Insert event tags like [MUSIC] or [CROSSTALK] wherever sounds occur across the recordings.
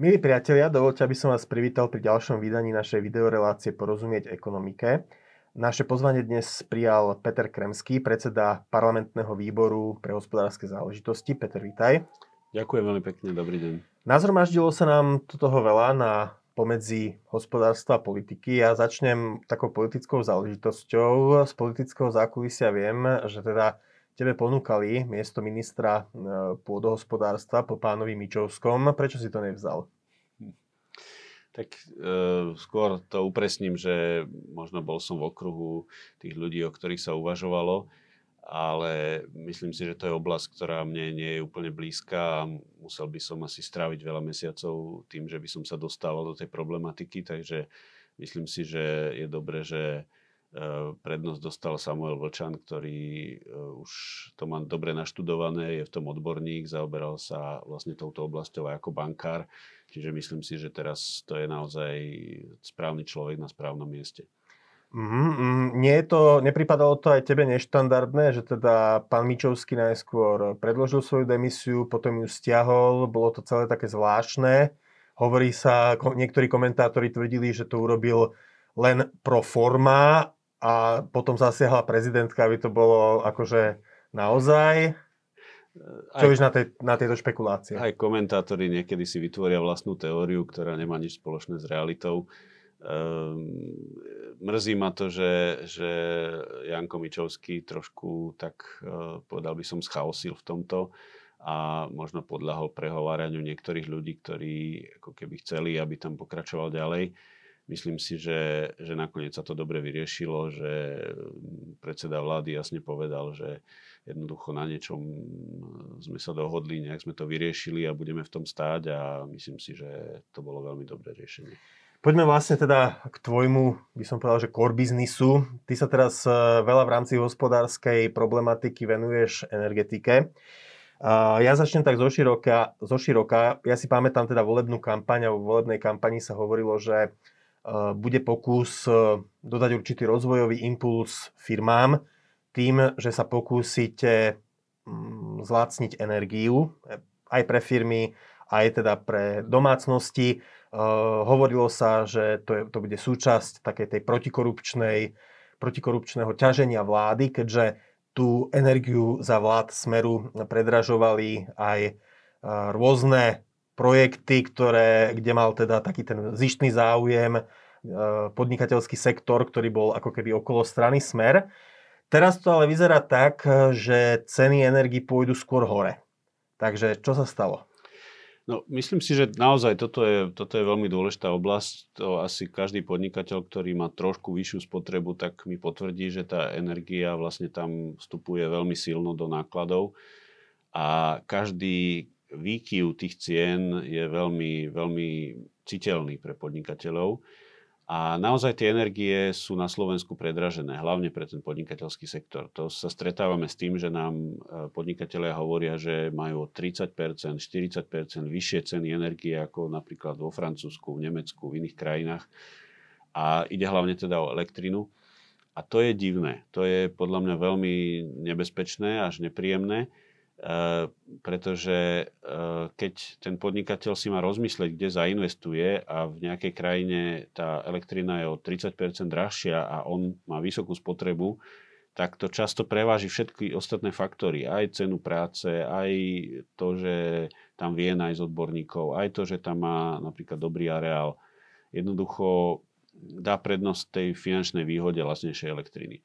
Milí priatelia, dovolte, aby som vás privítal pri ďalšom vydaní našej videorelácie Porozumieť ekonomike. Naše pozvanie dnes prijal Peter Kremský, predseda parlamentného výboru pre hospodárske záležitosti. Peter, vítaj. Ďakujem veľmi pekne, dobrý deň. Nazhromaždilo sa nám toho veľa na pomedzi hospodárstva a politiky. Ja začnem takou politickou záležitosťou. Z politického zákulisia viem, že teda tebe ponúkali miesto ministra e, pôdohospodárstva po pánovi Mičovskom. Prečo si to nevzal? Tak e, skôr to upresním, že možno bol som v okruhu tých ľudí, o ktorých sa uvažovalo, ale myslím si, že to je oblasť, ktorá mne nie je úplne blízka a musel by som asi stráviť veľa mesiacov tým, že by som sa dostával do tej problematiky, takže myslím si, že je dobré, že prednosť dostal Samuel Vlčan, ktorý eh, už to má dobre naštudované, je v tom odborník, zaoberal sa vlastne touto oblasťou aj ako bankár, čiže myslím si, že teraz to je naozaj správny človek na správnom mieste. Mm-hmm. Nie je to, nepripadalo to aj tebe neštandardné, že teda pán Mičovský najskôr predložil svoju demisiu, potom ju stiahol, bolo to celé také zvláštne. Hovorí sa, niektorí komentátori tvrdili, že to urobil len pro forma a potom zasiahla prezidentka, aby to bolo akože naozaj. Čo vieš na, tej, na tejto špekulácie? Aj komentátori niekedy si vytvoria vlastnú teóriu, ktorá nemá nič spoločné s realitou. Um, mrzí ma to, že, že Janko Mičovský trošku, tak uh, povedal by som, schaosil v tomto a možno podľahol prehováraniu niektorých ľudí, ktorí ako keby chceli, aby tam pokračoval ďalej. Myslím si, že, že nakoniec sa to dobre vyriešilo, že predseda vlády jasne povedal, že jednoducho na niečom sme sa dohodli, nejak sme to vyriešili a budeme v tom stáť a myslím si, že to bolo veľmi dobré riešenie. Poďme vlastne teda k tvojmu, by som povedal, že core biznisu. Ty sa teraz e, veľa v rámci hospodárskej problematiky venuješ energetike. Ja začnem tak zoširoka. zoširoka. Ja si pamätám teda volebnú kampaň a vo volebnej kampani sa hovorilo, že bude pokus eh, dodať určitý rozvojový impuls firmám tým, že sa pokúsite mm, zlácniť energiu eh, aj pre firmy, aj teda pre domácnosti. Hovorilo sa, že to, je, to bude súčasť takej tej protikorupčnej, protikorupčného ťaženia vlády, keďže tú energiu za vlád Smeru predražovali aj rôzne projekty, ktoré, kde mal teda taký ten zištný záujem e, podnikateľský sektor, ktorý bol ako keby okolo strany Smer. Teraz to ale vyzerá tak, že ceny energii pôjdu skôr hore. Takže čo sa stalo? No, myslím si, že naozaj toto je, toto je veľmi dôležitá oblasť. To asi každý podnikateľ, ktorý má trošku vyššiu spotrebu, tak mi potvrdí, že tá energia vlastne tam vstupuje veľmi silno do nákladov. A každý, výkyv tých cien je veľmi, veľmi citeľný pre podnikateľov. A naozaj tie energie sú na Slovensku predražené, hlavne pre ten podnikateľský sektor. To sa stretávame s tým, že nám e, podnikatelia hovoria, že majú o 30%, 40% vyššie ceny energie ako napríklad vo Francúzsku, v Nemecku, v iných krajinách. A ide hlavne teda o elektrinu. A to je divné. To je podľa mňa veľmi nebezpečné, až nepríjemné pretože eh, keď ten podnikateľ si má rozmyslieť, kde zainvestuje a v nejakej krajine tá elektrina je o 30% drahšia a on má vysokú spotrebu, tak to často preváži všetky ostatné faktory. Aj cenu práce, aj to, že tam vie nájsť odborníkov, aj to, že tam má napríklad dobrý areál. Jednoducho dá prednosť tej finančnej výhode lacnejšej elektriny.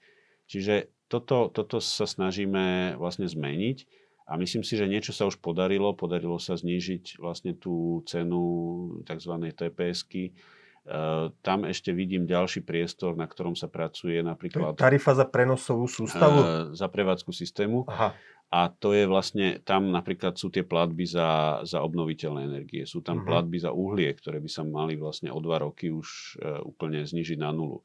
Čiže toto, toto sa snažíme vlastne zmeniť a myslím si, že niečo sa už podarilo. Podarilo sa znížiť vlastne tú cenu tzv. TPS-ky. Uh, tam ešte vidím ďalší priestor, na ktorom sa pracuje napríklad... Tarifa za prenosovú sústavu? Uh, za prevádzku systému. Aha. A to je vlastne, tam napríklad sú tie platby za, za obnoviteľné energie. Sú tam uh-huh. platby za uhlie, ktoré by sa mali vlastne o dva roky už uh, úplne znižiť na nulu.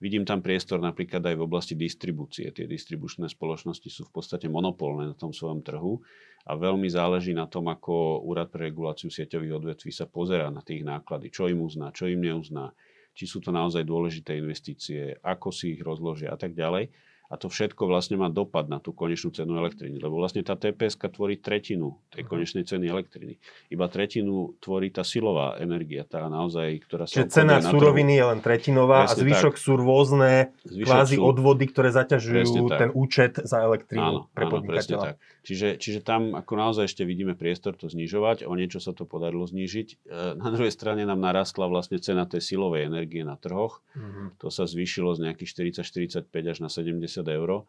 Vidím tam priestor napríklad aj v oblasti distribúcie. Tie distribučné spoločnosti sú v podstate monopolné na tom svojom trhu a veľmi záleží na tom, ako Úrad pre reguláciu sieťových odvetví sa pozera na tých náklady, čo im uzná, čo im neuzná, či sú to naozaj dôležité investície, ako si ich rozložia a tak ďalej. A to všetko vlastne má dopad na tú konečnú cenu elektriny, lebo vlastne tá TPS tvorí tretinu tej mhm. konečnej ceny elektriny. Iba tretinu tvorí tá silová energia, tá naozaj, ktorá sa Čiže cena suroviny je len tretinová Presne a zvyšok tak. sú rôzne zvyšok kvázi sú... odvody, ktoré zaťažujú ten účet za elektrínu áno, pre áno, podnikateľa. tak. Čiže, čiže tam ako naozaj ešte vidíme priestor to znižovať, o niečo sa to podarilo znížiť. E, na druhej strane nám narastla vlastne cena tej silovej energie na trhoch. Mm-hmm. To sa zvýšilo z nejakých 40-45 až na 70 eur.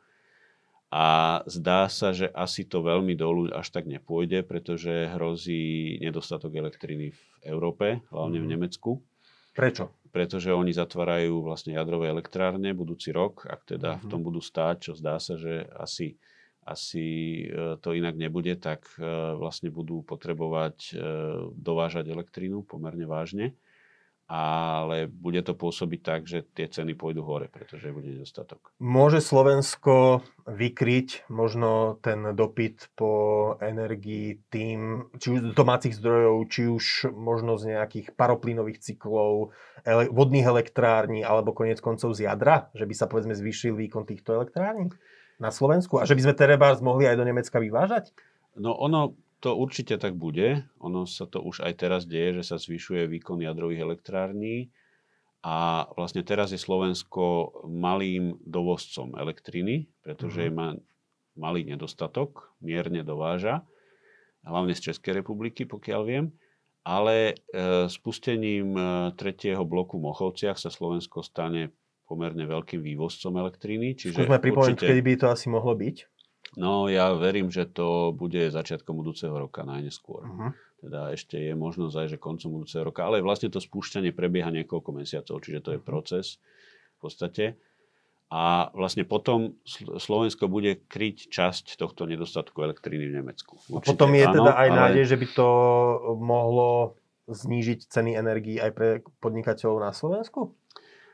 A zdá sa, že asi to veľmi dolu až tak nepôjde, pretože hrozí nedostatok elektriny v Európe, hlavne v mhm. Nemecku. Prečo? Pretože oni zatvárajú vlastne jadrové elektrárne budúci rok, ak teda mm-hmm. v mhm. tom budú stáť, čo zdá sa, že asi asi e, to inak nebude, tak e, vlastne budú potrebovať e, dovážať elektrínu pomerne vážne. Ale bude to pôsobiť tak, že tie ceny pôjdu hore, pretože bude nedostatok. Môže Slovensko vykryť možno ten dopyt po energii tým, či už z domácich zdrojov, či už možno z nejakých paroplynových cyklov, ele- vodných elektrární alebo konec koncov z jadra, že by sa povedzme zvýšil výkon týchto elektrární? na Slovensku a že by sme Terebars mohli aj do Nemecka vyvážať? No ono to určite tak bude. Ono sa to už aj teraz deje, že sa zvyšuje výkon jadrových elektrární a vlastne teraz je Slovensko malým dovozcom elektriny, pretože mm-hmm. má malý nedostatok, mierne dováža, hlavne z Českej republiky, pokiaľ viem. Ale e, spustením e, tretieho bloku v Mochovciach sa Slovensko stane pomerne veľkým vývozcom elektriny. Čiže Skúsme pripomenúť, určite... kedy by to asi mohlo byť. No ja verím, že to bude začiatkom budúceho roka najneskôr. Uh-huh. Teda ešte je možnosť aj, že koncom budúceho roka, ale vlastne to spúšťanie prebieha niekoľko mesiacov, čiže to je mhm. proces v podstate. A vlastne potom Slovensko bude kryť časť tohto nedostatku elektriny v Nemecku. Určite, a potom je áno, teda aj ale... nádej, že by to mohlo znížiť ceny energií aj pre podnikateľov na Slovensku?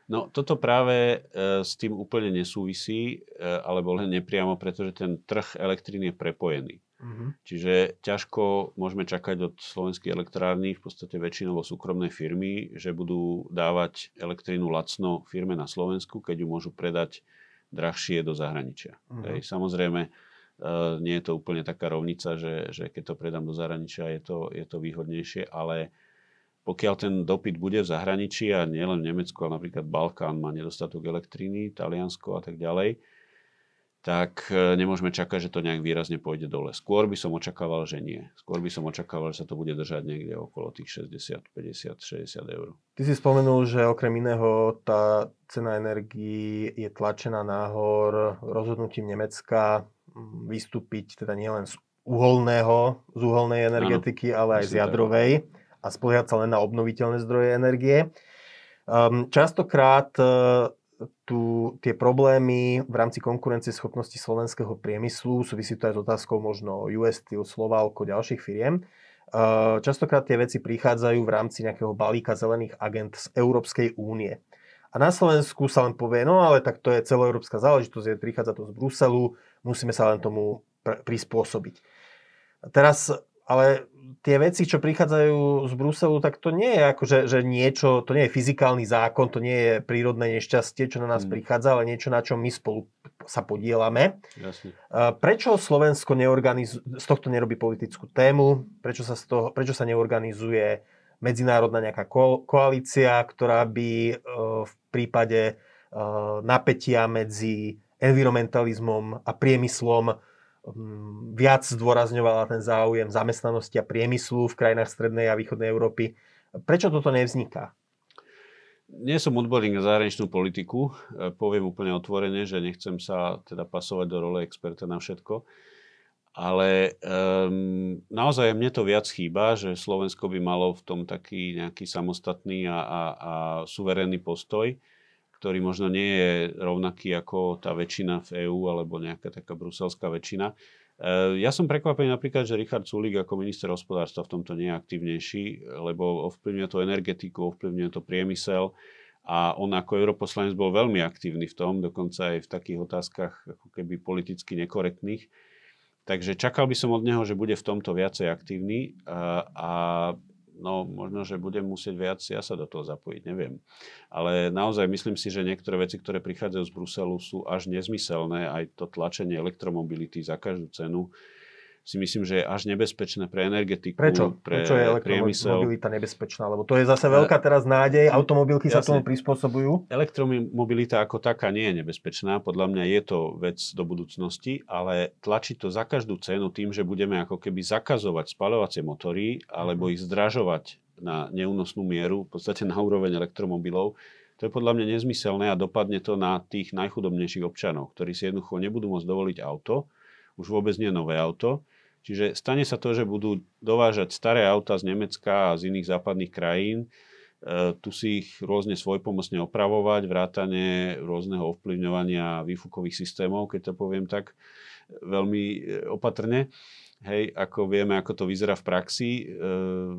No toto práve e, s tým úplne nesúvisí, e, alebo len nepriamo, pretože ten trh elektriny je prepojený. Uh-huh. Čiže ťažko môžeme čakať od slovenských elektrární, v podstate väčšinovo súkromnej firmy, že budú dávať elektrínu lacno firme na Slovensku, keď ju môžu predať drahšie do zahraničia. Uh-huh. Hej, samozrejme, uh, nie je to úplne taká rovnica, že, že keď to predám do zahraničia, je to, je to výhodnejšie, ale pokiaľ ten dopyt bude v zahraničí a nielen v Nemecku, ale napríklad Balkán má nedostatok elektriny, Taliansko a tak ďalej, tak e, nemôžeme čakať, že to nejak výrazne pôjde dole. Skôr by som očakával, že nie. Skôr by som očakával, že sa to bude držať niekde okolo tých 60, 50, 60 eur. Ty si spomenul, že okrem iného tá cena energii je tlačená nahor rozhodnutím Nemecka vystúpiť teda nielen z uholného, z uholnej energetiky, ano, ale aj z jadrovej. Tak a spoliehať sa len na obnoviteľné zdroje energie. Um, častokrát uh, tu tie problémy v rámci konkurencie schopnosti slovenského priemyslu, súvisí to aj s otázkou možno US Steel, Slovalko, ďalších firiem. Uh, častokrát tie veci prichádzajú v rámci nejakého balíka zelených agent z Európskej únie. A na Slovensku sa len povie, no ale tak to je celoeurópska záležitosť, je, prichádza to z Bruselu, musíme sa len tomu pr- prispôsobiť. Teraz ale tie veci, čo prichádzajú z Bruselu, tak to nie je ako, že, že niečo, to nie je fyzikálny zákon, to nie je prírodné nešťastie, čo na nás hmm. prichádza, ale niečo, na čom my spolu sa podielame. Jasne. Prečo Slovensko neorganizuje, z tohto nerobí politickú tému? Prečo sa, z toho, prečo sa neorganizuje medzinárodná nejaká ko- koalícia, ktorá by e, v prípade e, napätia medzi environmentalizmom a priemyslom viac zdôrazňovala ten záujem zamestnanosti a priemyslu v krajinách strednej a východnej Európy. Prečo toto nevzniká? Nie som odborník na zahraničnú politiku. E, poviem úplne otvorene, že nechcem sa teda pasovať do role experta na všetko. Ale um, naozaj mne to viac chýba, že Slovensko by malo v tom taký nejaký samostatný a, a, a suverénny postoj ktorý možno nie je rovnaký ako tá väčšina v EÚ alebo nejaká taká bruselská väčšina. E, ja som prekvapený napríklad, že Richard Sulik ako minister hospodárstva v tomto nie je aktívnejší, lebo ovplyvňuje to energetiku, ovplyvňuje to priemysel a on ako europoslanec bol veľmi aktívny v tom, dokonca aj v takých otázkach ako keby politicky nekorektných. Takže čakal by som od neho, že bude v tomto viacej aktívny a, a no možno, že budem musieť viac ja sa do toho zapojiť, neviem. Ale naozaj myslím si, že niektoré veci, ktoré prichádzajú z Bruselu sú až nezmyselné, aj to tlačenie elektromobility za každú cenu si myslím, že je až nebezpečné pre energetiku, Prečo? pre Prečo je elektromobilita nebezpečná? Lebo to je zase veľká teraz nádej, automobilky Jasne. sa tomu prispôsobujú. Elektromobilita ako taká nie je nebezpečná, podľa mňa je to vec do budúcnosti, ale tlačí to za každú cenu tým, že budeme ako keby zakazovať spaľovacie motory alebo mhm. ich zdražovať na neúnosnú mieru, v podstate na úroveň elektromobilov, to je podľa mňa nezmyselné a dopadne to na tých najchudobnejších občanov, ktorí si jednoducho nebudú môcť dovoliť auto, už vôbec nie nové auto, Čiže stane sa to, že budú dovážať staré auta z Nemecka a z iných západných krajín, e, tu si ich rôzne svojpomocne opravovať, vrátane rôzneho ovplyvňovania výfukových systémov, keď to poviem tak veľmi e, opatrne. Hej, ako vieme, ako to vyzerá v praxi e,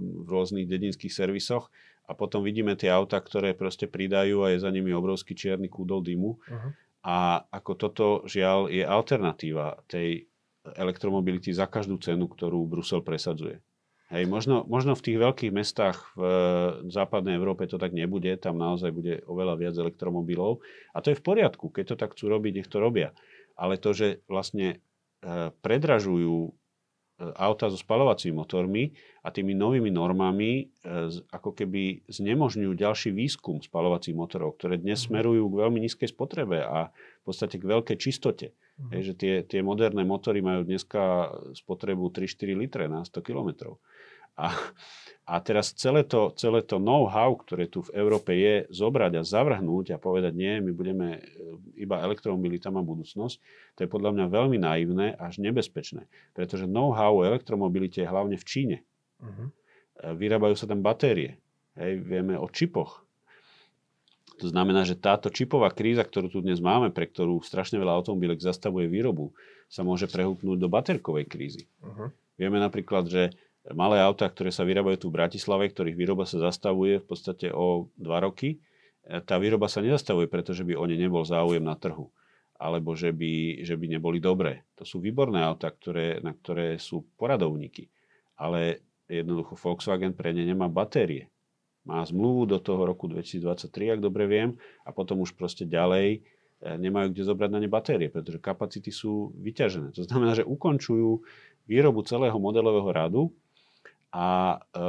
v rôznych dedinských servisoch a potom vidíme tie auta, ktoré proste pridajú a je za nimi obrovský čierny kúdol dymu. Uh-huh. A ako toto, žiaľ, je alternatíva tej elektromobility za každú cenu, ktorú Brusel presadzuje. Hej, možno, možno v tých veľkých mestách v, západnej Európe to tak nebude, tam naozaj bude oveľa viac elektromobilov a to je v poriadku, keď to tak chcú robiť, nech to robia. Ale to, že vlastne e, predražujú auta so spalovacími motormi a tými novými normami e, ako keby znemožňujú ďalší výskum spalovacích motorov, ktoré dnes mhm. smerujú k veľmi nízkej spotrebe a v podstate k veľkej čistote. Mm. Je, že tie, tie moderné motory majú dneska spotrebu 3-4 litre na 100 km. A, a teraz celé to, celé to know-how, ktoré tu v Európe je, zobrať a zavrhnúť a povedať, nie, my budeme e, iba elektromobilita má budúcnosť, to je podľa mňa veľmi naivné až nebezpečné. Pretože know-how o elektromobilite je hlavne v Číne. Uh-huh. Vyrábajú sa tam batérie. Hej, vieme o čipoch. To znamená, že táto čipová kríza, ktorú tu dnes máme, pre ktorú strašne veľa automobilek zastavuje výrobu, sa môže prehúpnúť do baterkovej krízy. Uh-huh. Vieme napríklad, že malé autá, ktoré sa vyrábajú tu v Bratislave, ktorých výroba sa zastavuje v podstate o 2 roky, e, tá výroba sa nezastavuje, pretože by o ne nebol záujem na trhu alebo že by, že by neboli dobré. To sú výborné autá, ktoré, na ktoré sú poradovníky. Ale jednoducho Volkswagen pre ne nemá batérie. Má zmluvu do toho roku 2023, ak dobre viem, a potom už proste ďalej e, nemajú kde zobrať na ne batérie, pretože kapacity sú vyťažené. To znamená, že ukončujú výrobu celého modelového radu a e,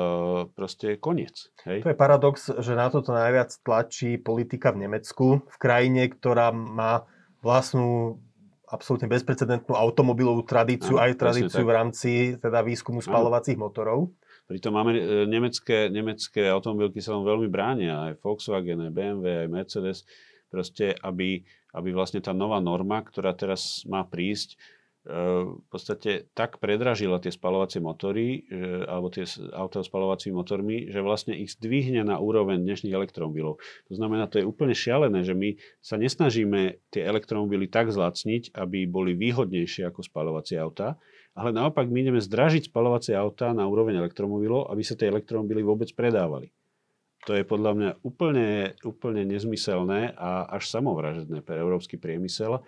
proste koniec. Hej? To je paradox, že na toto najviac tlačí politika v Nemecku, v krajine, ktorá má vlastnú absolútne bezprecedentnú automobilovú tradíciu, aj tradíciu v rámci teda výskumu spalovacích motorov. Pritom máme e, nemecké, nemecké automobilky sa vám veľmi bránia, aj Volkswagen, aj BMW, aj Mercedes, proste, aby, aby vlastne tá nová norma, ktorá teraz má prísť, v podstate tak predražila tie spalovacie motory, že, alebo tie auta s spalovacími motormi, že vlastne ich zdvihne na úroveň dnešných elektromobilov. To znamená, to je úplne šialené, že my sa nesnažíme tie elektromobily tak zlacniť, aby boli výhodnejšie ako spalovacie auta, ale naopak my ideme zdražiť spalovacie auta na úroveň elektromobilov, aby sa tie elektromobily vôbec predávali. To je podľa mňa úplne, úplne nezmyselné a až samovražedné pre európsky priemysel.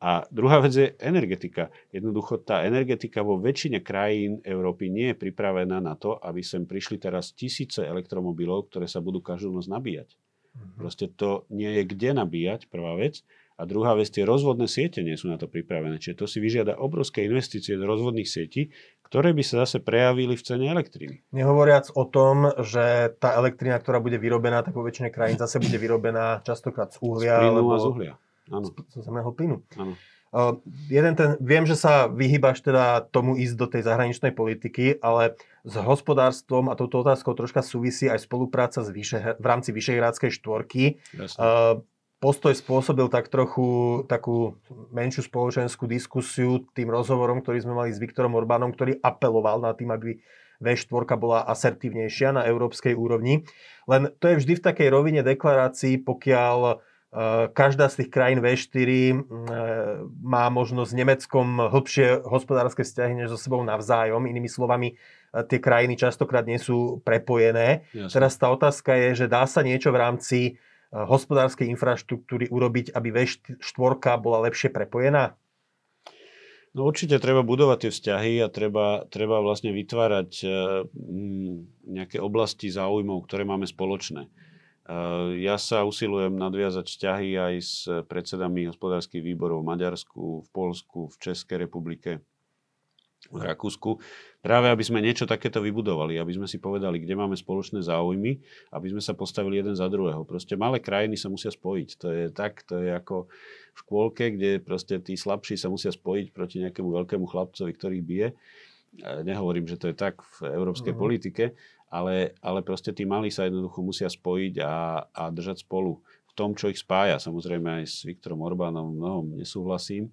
A druhá vec je energetika. Jednoducho tá energetika vo väčšine krajín Európy nie je pripravená na to, aby sem prišli teraz tisíce elektromobilov, ktoré sa budú každú noc nabíjať. Mm-hmm. Proste to nie je kde nabíjať, prvá vec. A druhá vec, tie rozvodné siete nie sú na to pripravené. Čiže to si vyžiada obrovské investície do rozvodných sietí, ktoré by sa zase prejavili v cene elektriny. Nehovoriac o tom, že tá elektrina, ktorá bude vyrobená, tak vo väčšine krajín zase bude vyrobená častokrát z uhlia. Z alebo... a z uhlia zo zemného plynu. Uh, jeden ten, viem, že sa vyhýbaš teda tomu ísť do tej zahraničnej politiky, ale s hospodárstvom a touto otázkou troška súvisí aj spolupráca s vyše, v rámci Vyšehrádskej štvorky. Uh, postoj spôsobil tak trochu takú menšiu spoločenskú diskusiu tým rozhovorom, ktorý sme mali s Viktorom Orbánom, ktorý apeloval na tým, aby V4 bola asertívnejšia na európskej úrovni. Len to je vždy v takej rovine deklarácií, pokiaľ Eh, každá z tých krajín V4 mm, eh, má možno s Nemeckom hĺbšie hospodárske vzťahy než so sebou navzájom. Inými slovami, eh, tie krajiny častokrát nie sú prepojené. Jasne. Teraz tá otázka je, že dá sa niečo v rámci hospodárskej infraštruktúry urobiť, aby V4 bola lepšie prepojená? No určite treba budovať tie vzťahy a treba, treba vlastne vytvárať uh, nejaké oblasti záujmov, ktoré máme spoločné. Uh, ja sa usilujem nadviazať vzťahy aj s predsedami hospodárskych výborov v Maďarsku, v Polsku, v Českej republike, v Rakúsku, práve aby sme niečo takéto vybudovali, aby sme si povedali, kde máme spoločné záujmy, aby sme sa postavili jeden za druhého. Proste malé krajiny sa musia spojiť. To je tak, to je ako v škôlke, kde proste tí slabší sa musia spojiť proti nejakému veľkému chlapcovi, ktorý bije. Nehovorím, že to je tak v európskej uh-huh. politike, ale, ale proste tí malí sa jednoducho musia spojiť a, a držať spolu v tom, čo ich spája. Samozrejme aj s Viktorom Orbánom mnohom nesúhlasím,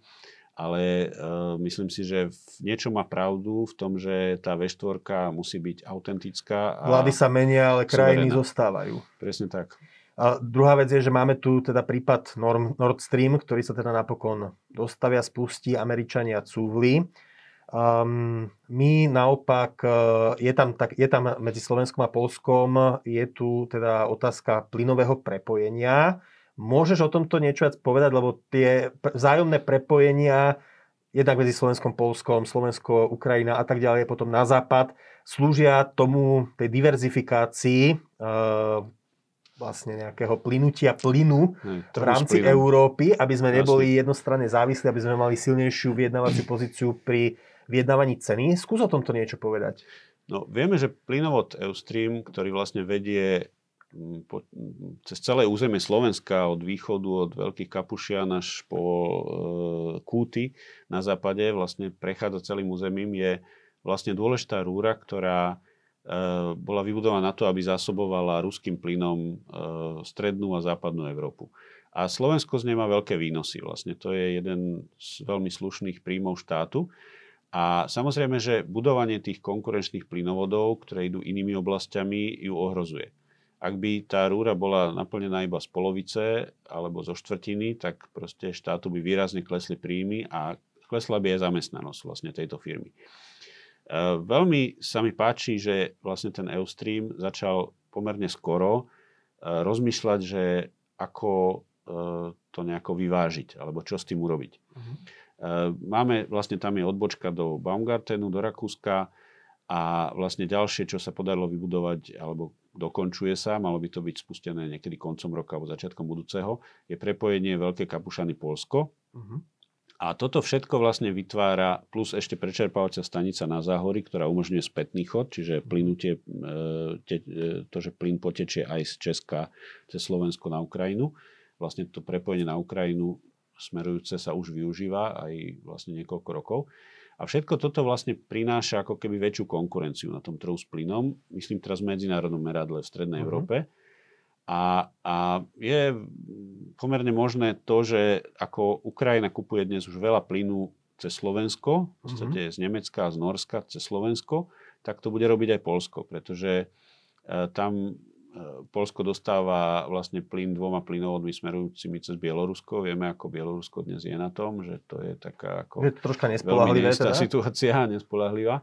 ale uh, myslím si, že v niečo má pravdu v tom, že tá V4 musí byť autentická. A Vlády sa menia, ale krajiny suverená. zostávajú. Presne tak. A druhá vec je, že máme tu teda prípad Nord Stream, ktorý sa teda napokon dostavia, spustí, Američania cúvli. Um, my naopak, e, je tam, tak, je tam medzi Slovenskom a Polskom, je tu teda otázka plynového prepojenia. Môžeš o tomto niečo viac povedať, lebo tie vzájomné prepojenia jednak medzi Slovenskom, Polskom, Slovensko, Ukrajina a tak ďalej, potom na západ, slúžia tomu, tej diverzifikácii uh, vlastne nejakého plynutia plynu v rámci Európy, aby sme neboli Jasne. jednostranne závislí, aby sme mali silnejšiu vyjednávaciu pozíciu pri vyjednávaní ceny. Skús o tomto niečo povedať. No, vieme, že plynovod Eustream, ktorý vlastne vedie po, cez celé územie Slovenska od východu, od Veľkých Kapušian až po e, Kúty na západe, vlastne prechádza celým územím, je vlastne dôležitá rúra, ktorá Eh, bola vybudovaná na to, aby zásobovala ruským plynom eh, strednú a západnú Európu. A Slovensko z nej má veľké výnosy. Vlastne to je jeden z veľmi slušných príjmov štátu. A samozrejme, že budovanie tých konkurenčných plynovodov, ktoré idú inými oblastiami, ju ohrozuje. Ak by tá rúra bola naplnená iba z polovice alebo zo štvrtiny, tak proste štátu by výrazne klesli príjmy a klesla by aj zamestnanosť vlastne tejto firmy. Eh, veľmi sa mi páči, že vlastne ten Eustream začal pomerne skoro eh, rozmýšľať, že ako eh, to nejako vyvážiť, alebo čo s tým urobiť. Uh-huh. Máme, vlastne tam je odbočka do Baumgartenu, do Rakúska a vlastne ďalšie, čo sa podarilo vybudovať, alebo dokončuje sa, malo by to byť spustené niekedy koncom roka alebo začiatkom budúceho, je prepojenie Veľké Kapušany Polsko. Uh-huh a toto všetko vlastne vytvára, plus ešte prečerpávacia stanica na záhory, ktorá umožňuje spätný chod, čiže plynutie, e, e, to, že plyn potečie aj z Česka cez Slovensko na Ukrajinu. Vlastne to prepojenie na Ukrajinu smerujúce sa už využíva aj vlastne niekoľko rokov. A všetko toto vlastne prináša ako keby väčšiu konkurenciu na tom trhu s plynom. Myslím teraz v medzinárodnom meradle v Strednej uh-huh. Európe. A, a je pomerne možné to, že ako Ukrajina kupuje dnes už veľa plynu cez Slovensko, v podstate mm-hmm. z Nemecka a z Norska cez Slovensko, tak to bude robiť aj Polsko, pretože e, tam Polsko dostáva vlastne plyn dvoma plynovodmi smerujúcimi cez Bielorusko. Vieme, ako Bielorusko dnes je na tom, že to je taká ako je to troška veľmi teda? situácia, [LAUGHS] nespolahlivá.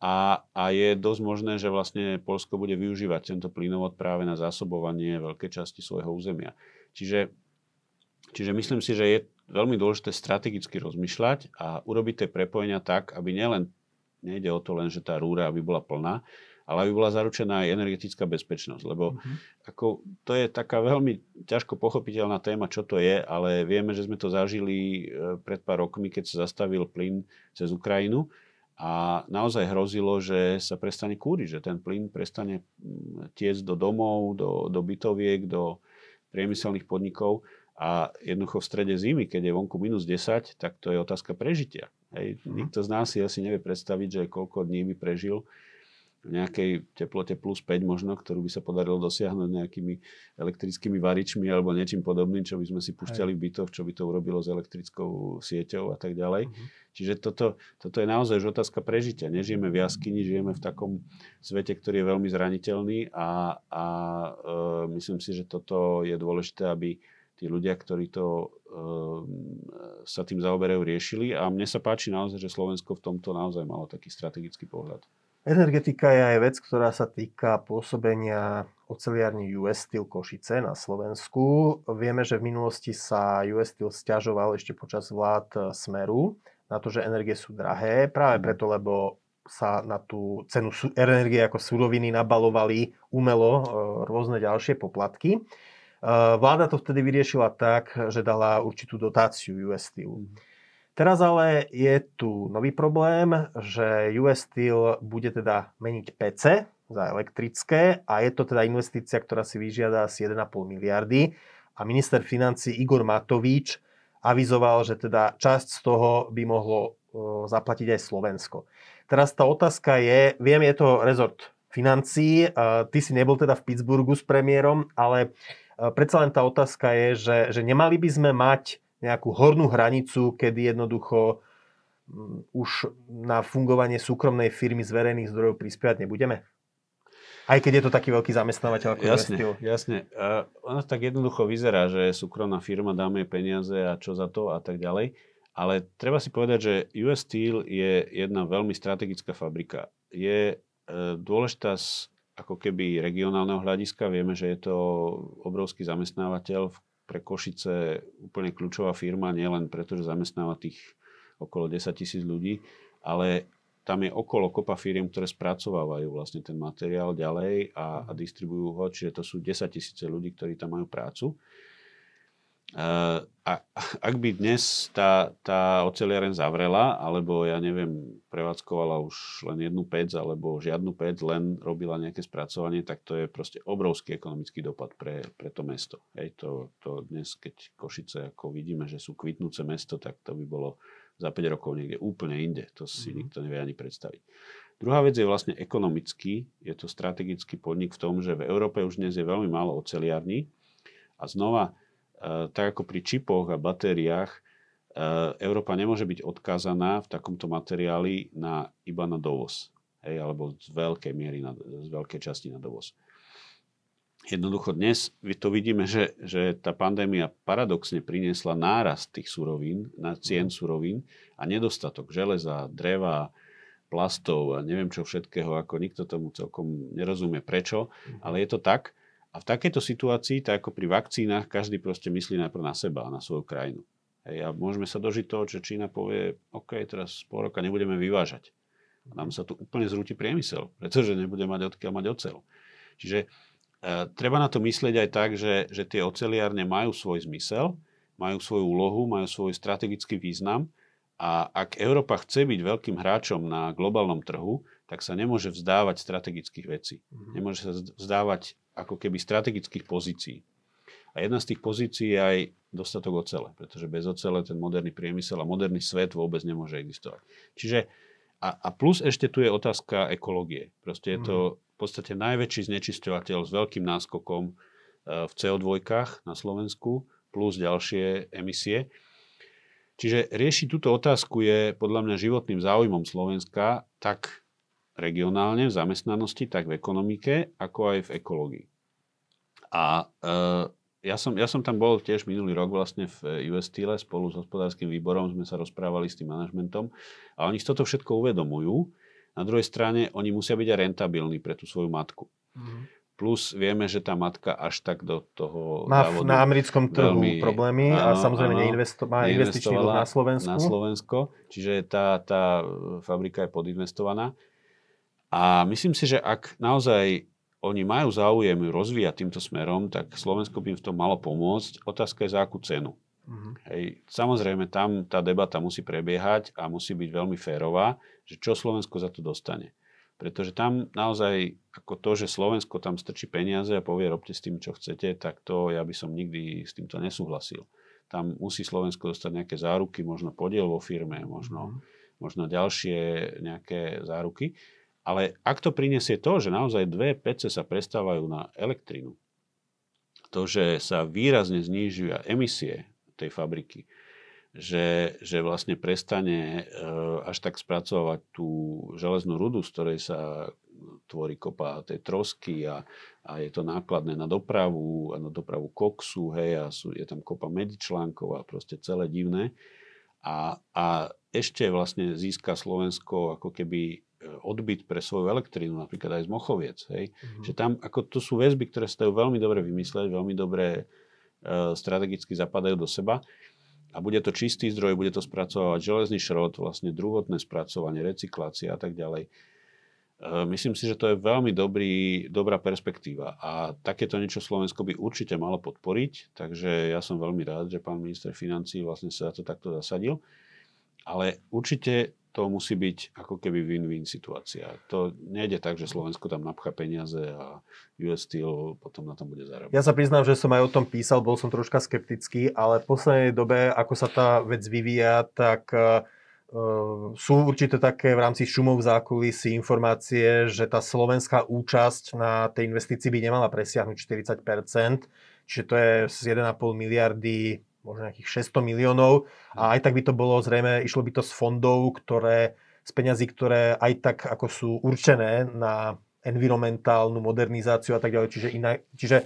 A, a je dosť možné, že vlastne Polsko bude využívať tento plynovod práve na zásobovanie veľkej časti svojho územia. Čiže, čiže myslím si, že je veľmi dôležité strategicky rozmýšľať a urobiť tie prepojenia tak, aby nielen, nejde o to len, že tá rúra aby bola plná, ale aby bola zaručená aj energetická bezpečnosť. Lebo mm-hmm. ako, to je taká veľmi ťažko pochopiteľná téma, čo to je, ale vieme, že sme to zažili e, pred pár rokmi, keď sa zastavil plyn cez Ukrajinu a naozaj hrozilo, že sa prestane kúriť, že ten plyn prestane mm, tiecť do domov, do, do bytoviek, do priemyselných podnikov a jednoducho v strede zimy, keď je vonku minus 10, tak to je otázka prežitia. Hej. Mm. Nikto z nás si asi nevie predstaviť, že koľko dní by prežil v nejakej teplote plus 5 možno, ktorú by sa podarilo dosiahnuť nejakými elektrickými varičmi alebo niečím podobným, čo by sme si pušťali v bytoch, čo by to urobilo s elektrickou sieťou a tak ďalej. Uh-huh. Čiže toto, toto je naozaj už otázka prežitia. Nežijeme v jaskyni, žijeme v takom svete, ktorý je veľmi zraniteľný a, a e, myslím si, že toto je dôležité, aby tí ľudia, ktorí to e, sa tým zaoberajú, riešili. A mne sa páči naozaj, že Slovensko v tomto naozaj malo taký strategický pohľad. Energetika je aj vec, ktorá sa týka pôsobenia oceliárny US Steel Košice na Slovensku. Vieme, že v minulosti sa US Steel stiažoval ešte počas vlád Smeru na to, že energie sú drahé, práve Mhm. preto, lebo sa na tú cenu energie ako suroviny nabalovali umelo e, rôzne ďalšie poplatky. E, Vláda to vtedy vyriešila tak, že dala určitú dotáciu US Steel. Mhm. Teraz ale je tu nový problém, že US Steel bude teda meniť PC za elektrické a je to teda investícia, ktorá si vyžiada asi 1,5 miliardy a minister financí Igor Matovič avizoval, že teda časť z toho by mohlo e, zaplatiť aj Slovensko. Teraz tá otázka je, viem, je to rezort financií, e, ty si nebol teda v Pittsburghu s premiérom, ale e, predsa len tá otázka je, že, že nemali by sme mať nejakú hornú hranicu, kedy jednoducho mm, už na fungovanie súkromnej firmy z verejných zdrojov prispievať nebudeme? Aj keď je to taký veľký zamestnávateľ ako Jasne, Vestil. jasne. Uh, ono tak jednoducho vyzerá, že súkromná firma dáme peniaze a čo za to a tak ďalej. Ale treba si povedať, že US Steel je jedna veľmi strategická fabrika. Je uh, dôležitá z ako keby regionálneho hľadiska. Vieme, že je to obrovský zamestnávateľ pre Košice úplne kľúčová firma, nielen preto, že zamestnáva tých okolo 10 tisíc ľudí, ale tam je okolo kopa firiem, ktoré spracovávajú vlastne ten materiál ďalej a, a distribujú ho, čiže to sú 10 tisíce ľudí, ktorí tam majú prácu. A ak by dnes tá, tá oceliareň zavrela, alebo ja neviem, prevádzkovala už len jednu pec, alebo žiadnu pec, len robila nejaké spracovanie, tak to je proste obrovský ekonomický dopad pre, pre to mesto. Hej, to, to dnes, keď Košice, ako vidíme, že sú kvitnúce mesto, tak to by bolo za 5 rokov niekde úplne inde. To si mm. nikto nevie ani predstaviť. Druhá vec je vlastne ekonomický. Je to strategický podnik v tom, že v Európe už dnes je veľmi málo oceliarní. A znova, tak ako pri čipoch a batériách, Európa nemôže byť odkázaná v takomto materiáli na, iba na dovoz. Hej, alebo z veľkej miery, na, z veľkej časti na dovoz. Jednoducho dnes to vidíme, že, že tá pandémia paradoxne priniesla nárast tých surovín, na cien surovín a nedostatok železa, dreva, plastov a neviem čo všetkého, ako nikto tomu celkom nerozumie prečo, ale je to tak. A v takejto situácii, tak ako pri vakcínach, každý proste myslí najprv na seba a na svoju krajinu. Hej, a môžeme sa dožiť toho, že Čína povie, OK, teraz pol roka nebudeme vyvážať. A nám sa tu úplne zrúti priemysel, pretože nebude mať odkiaľ mať ocel. Čiže E, treba na to myslieť aj tak, že, že tie oceliárne majú svoj zmysel, majú svoju úlohu, majú svoj strategický význam a ak Európa chce byť veľkým hráčom na globálnom trhu, tak sa nemôže vzdávať strategických vecí. Mm-hmm. Nemôže sa vzdávať ako keby strategických pozícií. A jedna z tých pozícií je aj dostatok ocele, pretože bez ocele ten moderný priemysel a moderný svet vôbec nemôže existovať. Čiže a, a plus ešte tu je otázka ekológie. Proste je to v podstate najväčší znečisťovateľ s veľkým náskokom v CO2 na Slovensku plus ďalšie emisie. Čiže riešiť túto otázku je podľa mňa životným záujmom Slovenska tak regionálne v zamestnanosti, tak v ekonomike, ako aj v ekológii. A e, ja, som, ja som tam bol tiež minulý rok vlastne v US Steel spolu s hospodárskym výborom, sme sa rozprávali s tým manažmentom a oni si toto všetko uvedomujú na druhej strane, oni musia byť aj rentabilní pre tú svoju matku. Mm-hmm. Plus vieme, že tá matka až tak do toho Má závodu na americkom trhu veľmi, problémy áno, a samozrejme áno, neinvesto, má investičný dlh na Slovensku. Na Slovensko, čiže tá, tá fabrika je podinvestovaná. A myslím si, že ak naozaj oni majú záujem rozvíjať týmto smerom, tak Slovensko by im v tom malo pomôcť. Otázka je za akú cenu. Mm-hmm. Hej, samozrejme, tam tá debata musí prebiehať a musí byť veľmi férová, že čo Slovensko za to dostane. Pretože tam naozaj, ako to, že Slovensko tam strčí peniaze a povie, robte s tým, čo chcete, tak to ja by som nikdy s týmto nesúhlasil. Tam musí Slovensko dostať nejaké záruky, možno podiel vo firme, možno, mm-hmm. možno ďalšie nejaké záruky. Ale ak to prinesie to, že naozaj dve PC sa prestávajú na elektrínu, to, že sa výrazne znižujú emisie tej fabriky, že, že vlastne prestane až tak spracovať tú železnú rudu, z ktorej sa tvorí kopa tej trosky a, a je to nákladné na dopravu a na dopravu koksu, hej, a sú, je tam kopa medičlánkov a proste celé divné. A, a ešte vlastne získa Slovensko ako keby odbyt pre svoju elektrínu, napríklad aj z Mochoviec. Hej. Mm-hmm. Že tam, ako to sú väzby, ktoré sa dajú veľmi dobre vymysleť, veľmi dobre uh, strategicky zapadajú do seba. a bude to čistý zdroj, bude to spracovať železný šrot, vlastne druhotné spracovanie, recyklácia a tak ďalej. E, myslím si, že to je veľmi dobrý, dobrá perspektíva a takéto niečo Slovensko by určite malo podporiť, takže ja som veľmi rád, že pán minister financí vlastne sa to takto zasadil. Ale určite to musí byť ako keby win-win situácia. To nejde tak, že Slovensko tam napchá peniaze a US Steel potom na tom bude zarábať. Ja sa priznám, že som aj o tom písal, bol som troška skeptický, ale v poslednej dobe, ako sa tá vec vyvíja, tak uh, sú určite také v rámci šumov v zákulisí informácie, že tá slovenská účasť na tej investícii by nemala presiahnuť 40%, čiže to je z 1,5 miliardy možno nejakých 600 miliónov a aj tak by to bolo zrejme, išlo by to z fondov, ktoré, z peňazí, ktoré aj tak ako sú určené na environmentálnu modernizáciu a tak ďalej. Čiže, iná, čiže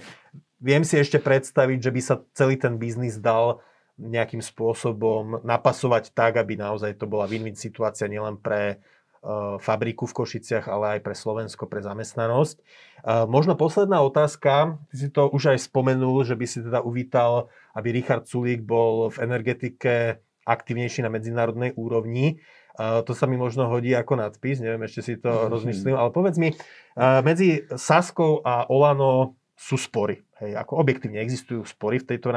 viem si ešte predstaviť, že by sa celý ten biznis dal nejakým spôsobom napasovať tak, aby naozaj to bola win-win situácia nielen pre fabriku v Košiciach, ale aj pre Slovensko, pre zamestnanosť. Uh, možno posledná otázka, ty si to už aj spomenul, že by si teda uvítal aby Richard Sulík bol v energetike aktivnejší na medzinárodnej úrovni. To sa mi možno hodí ako nadpis, neviem, ešte si to mm-hmm. rozmyslím, ale povedz mi, medzi Saskou a Olano sú spory. Hej, ako objektívne existujú spory v tejto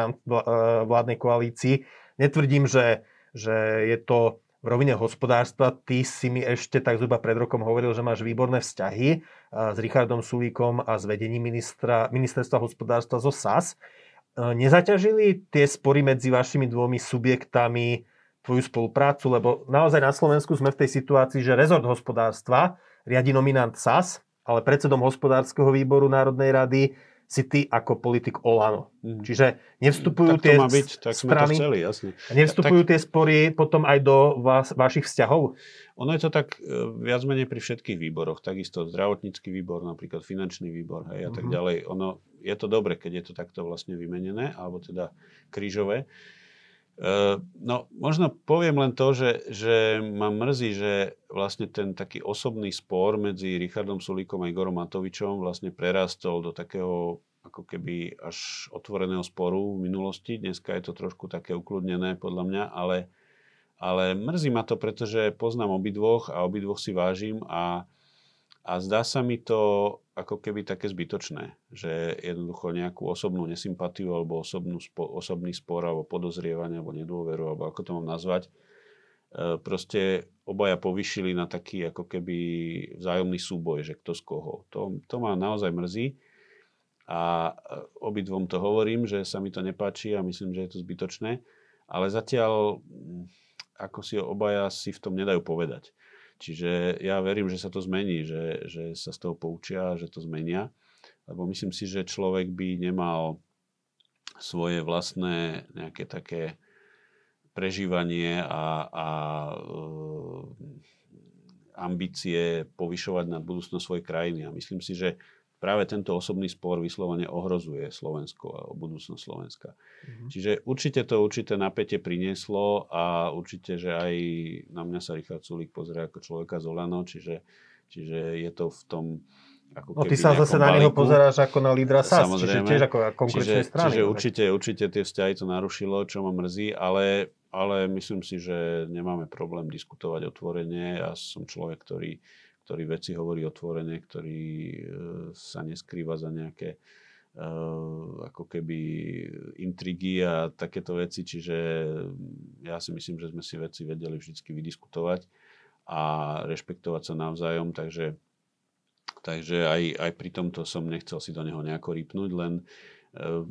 vládnej koalícii. Netvrdím, že, že je to v rovine hospodárstva. Ty si mi ešte tak zhruba pred rokom hovoril, že máš výborné vzťahy s Richardom Sulíkom a s vedením ministra, ministerstva hospodárstva zo SAS. E, nezaťažili tie spory medzi vašimi dvomi subjektami tvoju spoluprácu? Lebo naozaj na Slovensku sme v tej situácii, že rezort hospodárstva riadi nominant SAS, ale predsedom hospodárskeho výboru Národnej rady si ty ako politik Olano. Mm. Čiže nevstupujú tak tie byť, tak strany, to chceli, jasne. nevstupujú tak, tie spory potom aj do vás, vašich vzťahov? Ono je to tak e, viac menej pri všetkých výboroch. Takisto zdravotnícky výbor, napríklad finančný výbor hej, a tak mm-hmm. ďalej. Ono, je to dobre, keď je to takto vlastne vymenené, alebo teda krížové. Uh, no, možno poviem len to, že, že ma mrzí, že vlastne ten taký osobný spor medzi Richardom Sulíkom a Igorom Matovičom vlastne prerastol do takého ako keby až otvoreného sporu v minulosti. Dneska je to trošku také ukludnené podľa mňa, ale, ale mrzí ma to, pretože poznám obidvoch a obidvoch si vážim a, a zdá sa mi to ako keby také zbytočné, že jednoducho nejakú osobnú nesympatiu alebo osobnú, spo, osobný spor alebo podozrievanie alebo nedôveru, alebo ako to mám nazvať, e, proste obaja povyšili na taký ako keby vzájomný súboj, že kto z koho. To, to ma naozaj mrzí a e, obidvom to hovorím, že sa mi to nepáči a myslím, že je to zbytočné, ale zatiaľ ako si obaja si v tom nedajú povedať. Čiže ja verím, že sa to zmení, že, že sa z toho poučia, že to zmenia. Lebo myslím si, že človek by nemal svoje vlastné nejaké také prežívanie a, a e, ambície povyšovať nad budúcnosť svojej krajiny. A myslím si, že práve tento osobný spor vyslovene ohrozuje Slovensko a budúcnosť Slovenska. Mm-hmm. Čiže určite to určité napätie prinieslo a určite, že aj na mňa sa Richard Sulík pozrie ako človeka z Olano, čiže, čiže je to v tom ako no ty sa zase na neho pozeráš ako na lídra SAS, Samozrejme. čiže tiež ako konkrétnej čiže, strany. Čiže určite, určite tie vzťahy to narušilo, čo ma mrzí, ale, ale myslím si, že nemáme problém diskutovať otvorene. Ja som človek, ktorý ktorý veci hovorí otvorene, ktorý e, sa neskrýva za nejaké e, ako keby intrigy a takéto veci, čiže ja si myslím, že sme si veci vedeli vždy vydiskutovať a rešpektovať sa navzájom, takže, takže aj, aj pri tomto som nechcel si do neho nejako rýpnuť, len uh,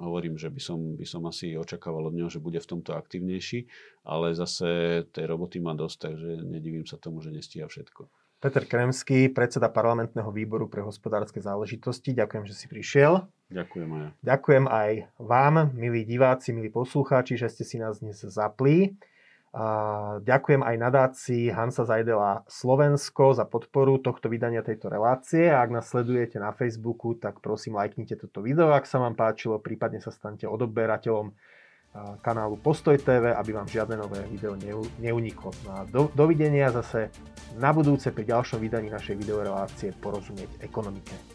hovorím, že by som, by som asi očakával od neho, že bude v tomto aktívnejší, ale zase tej roboty má dosť, takže nedivím sa tomu, že nestíha všetko. Peter Kremský, predseda parlamentného výboru pre hospodárske záležitosti. Ďakujem, že si prišiel. Ďakujem aj. Ďakujem aj vám, milí diváci, milí poslucháči, že ste si nás dnes zapli. A ďakujem aj nadácii Hansa Zajdela Slovensko za podporu tohto vydania tejto relácie. A ak nás sledujete na Facebooku, tak prosím lajknite toto video, ak sa vám páčilo, prípadne sa stante odoberateľom kanálu Postoj TV, aby vám žiadne nové video neuniklo. No a do, dovidenia zase na budúce pri ďalšom vydaní našej videorelácie Porozumieť ekonomike.